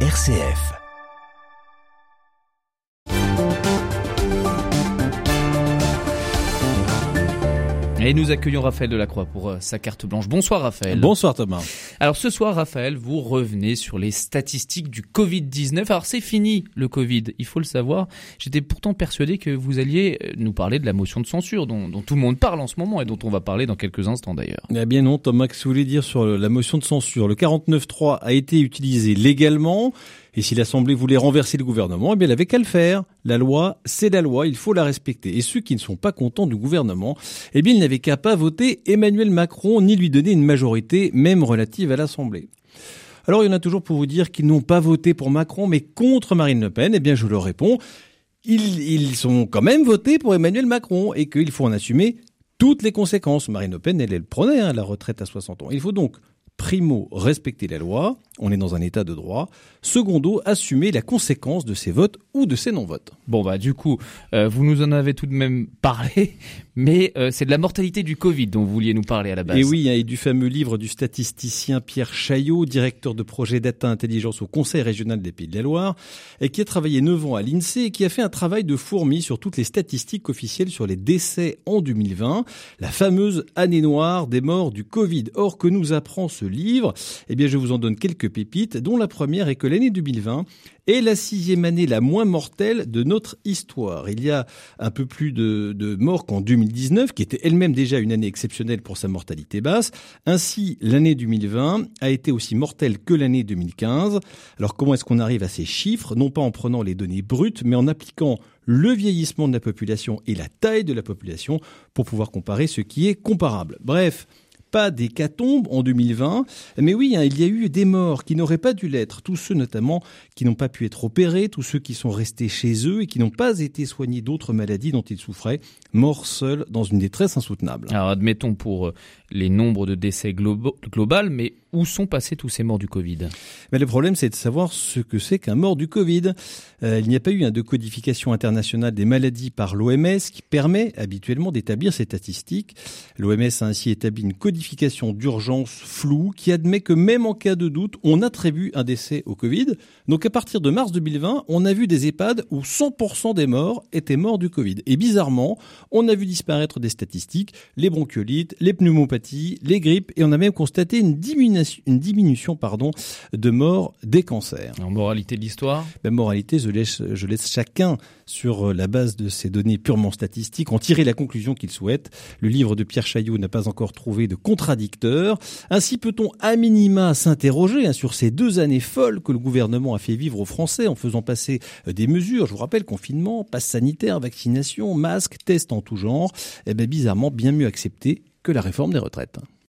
RCF. Et nous accueillons Raphaël Delacroix pour euh, sa carte blanche. Bonsoir Raphaël. Bonsoir Thomas. Alors ce soir Raphaël, vous revenez sur les statistiques du Covid-19. Alors c'est fini le Covid, il faut le savoir. J'étais pourtant persuadé que vous alliez euh, nous parler de la motion de censure dont, dont, tout le monde parle en ce moment et dont on va parler dans quelques instants d'ailleurs. Eh bien non Thomas, que vous voulez dire sur la motion de censure? Le 49.3 a été utilisé légalement et si l'Assemblée voulait renverser le gouvernement, eh bien, elle avait qu'à le faire. La loi, c'est la loi, il faut la respecter. Et ceux qui ne sont pas contents du gouvernement, eh bien, ils n'avaient qu'à pas voter Emmanuel Macron, ni lui donner une majorité, même relative à l'Assemblée. Alors, il y en a toujours pour vous dire qu'ils n'ont pas voté pour Macron, mais contre Marine Le Pen. Eh bien, je leur réponds, ils, ils sont quand même votés pour Emmanuel Macron et qu'il faut en assumer toutes les conséquences. Marine Le Pen, elle, elle prenait hein, la retraite à 60 ans. Il faut donc primo, respecter la loi, on est dans un état de droit. Secondo, assumer la conséquence de ses votes ou de ses non-votes. Bon bah du coup, euh, vous nous en avez tout de même parlé, mais euh, c'est de la mortalité du Covid dont vous vouliez nous parler à la base. Et oui, hein, et du fameux livre du statisticien Pierre Chaillot, directeur de projet data intelligence au Conseil régional des Pays de la Loire, et qui a travaillé 9 ans à l'INSEE et qui a fait un travail de fourmi sur toutes les statistiques officielles sur les décès en 2020, la fameuse année noire des morts du Covid. Or, que nous apprend ce livre Eh bien, je vous en donne quelques pépites, dont la première est que l'année 2020 est la sixième année la moins mortelle de notre histoire. Il y a un peu plus de, de morts qu'en 2019, qui était elle-même déjà une année exceptionnelle pour sa mortalité basse. Ainsi, l'année 2020 a été aussi mortelle que l'année 2015. Alors comment est-ce qu'on arrive à ces chiffres? Non pas en prenant les données brutes, mais en appliquant le vieillissement de la population et la taille de la population pour pouvoir comparer ce qui est comparable. Bref, pas d'hécatombe en 2020, mais oui, hein, il y a eu des morts qui n'auraient pas dû l'être, tous ceux notamment qui n'ont pas pu être opérés, tous ceux qui sont restés chez eux et qui n'ont pas été soignés d'autres maladies dont ils souffraient, morts seuls dans une détresse insoutenable. Alors admettons pour euh, les nombres de décès globaux, global, mais où sont passés tous ces morts du Covid? Mais Le problème, c'est de savoir ce que c'est qu'un mort du Covid. Euh, il n'y a pas eu un de codification internationale des maladies par l'OMS qui permet habituellement d'établir ces statistiques. L'OMS a ainsi établi une codification d'urgence floue qui admet que même en cas de doute, on attribue un décès au Covid. Donc à partir de mars 2020, on a vu des EHPAD où 100% des morts étaient morts du Covid. Et bizarrement, on a vu disparaître des statistiques, les bronchiolites, les pneumopathies, les grippes, et on a même constaté une diminution, une diminution pardon, de morts des cancers. En moralité de l'histoire? Ben, Moralité, je laisse, je laisse chacun, sur la base de ces données purement statistiques, en tirer la conclusion qu'il souhaite. Le livre de Pierre Chaillot n'a pas encore trouvé de contradicteur. Ainsi peut-on à minima s'interroger hein, sur ces deux années folles que le gouvernement a fait vivre aux Français en faisant passer des mesures, je vous rappelle, confinement, passe sanitaire, vaccination, masque, test en tout genre, eh bien bizarrement bien mieux accepté que la réforme des retraites.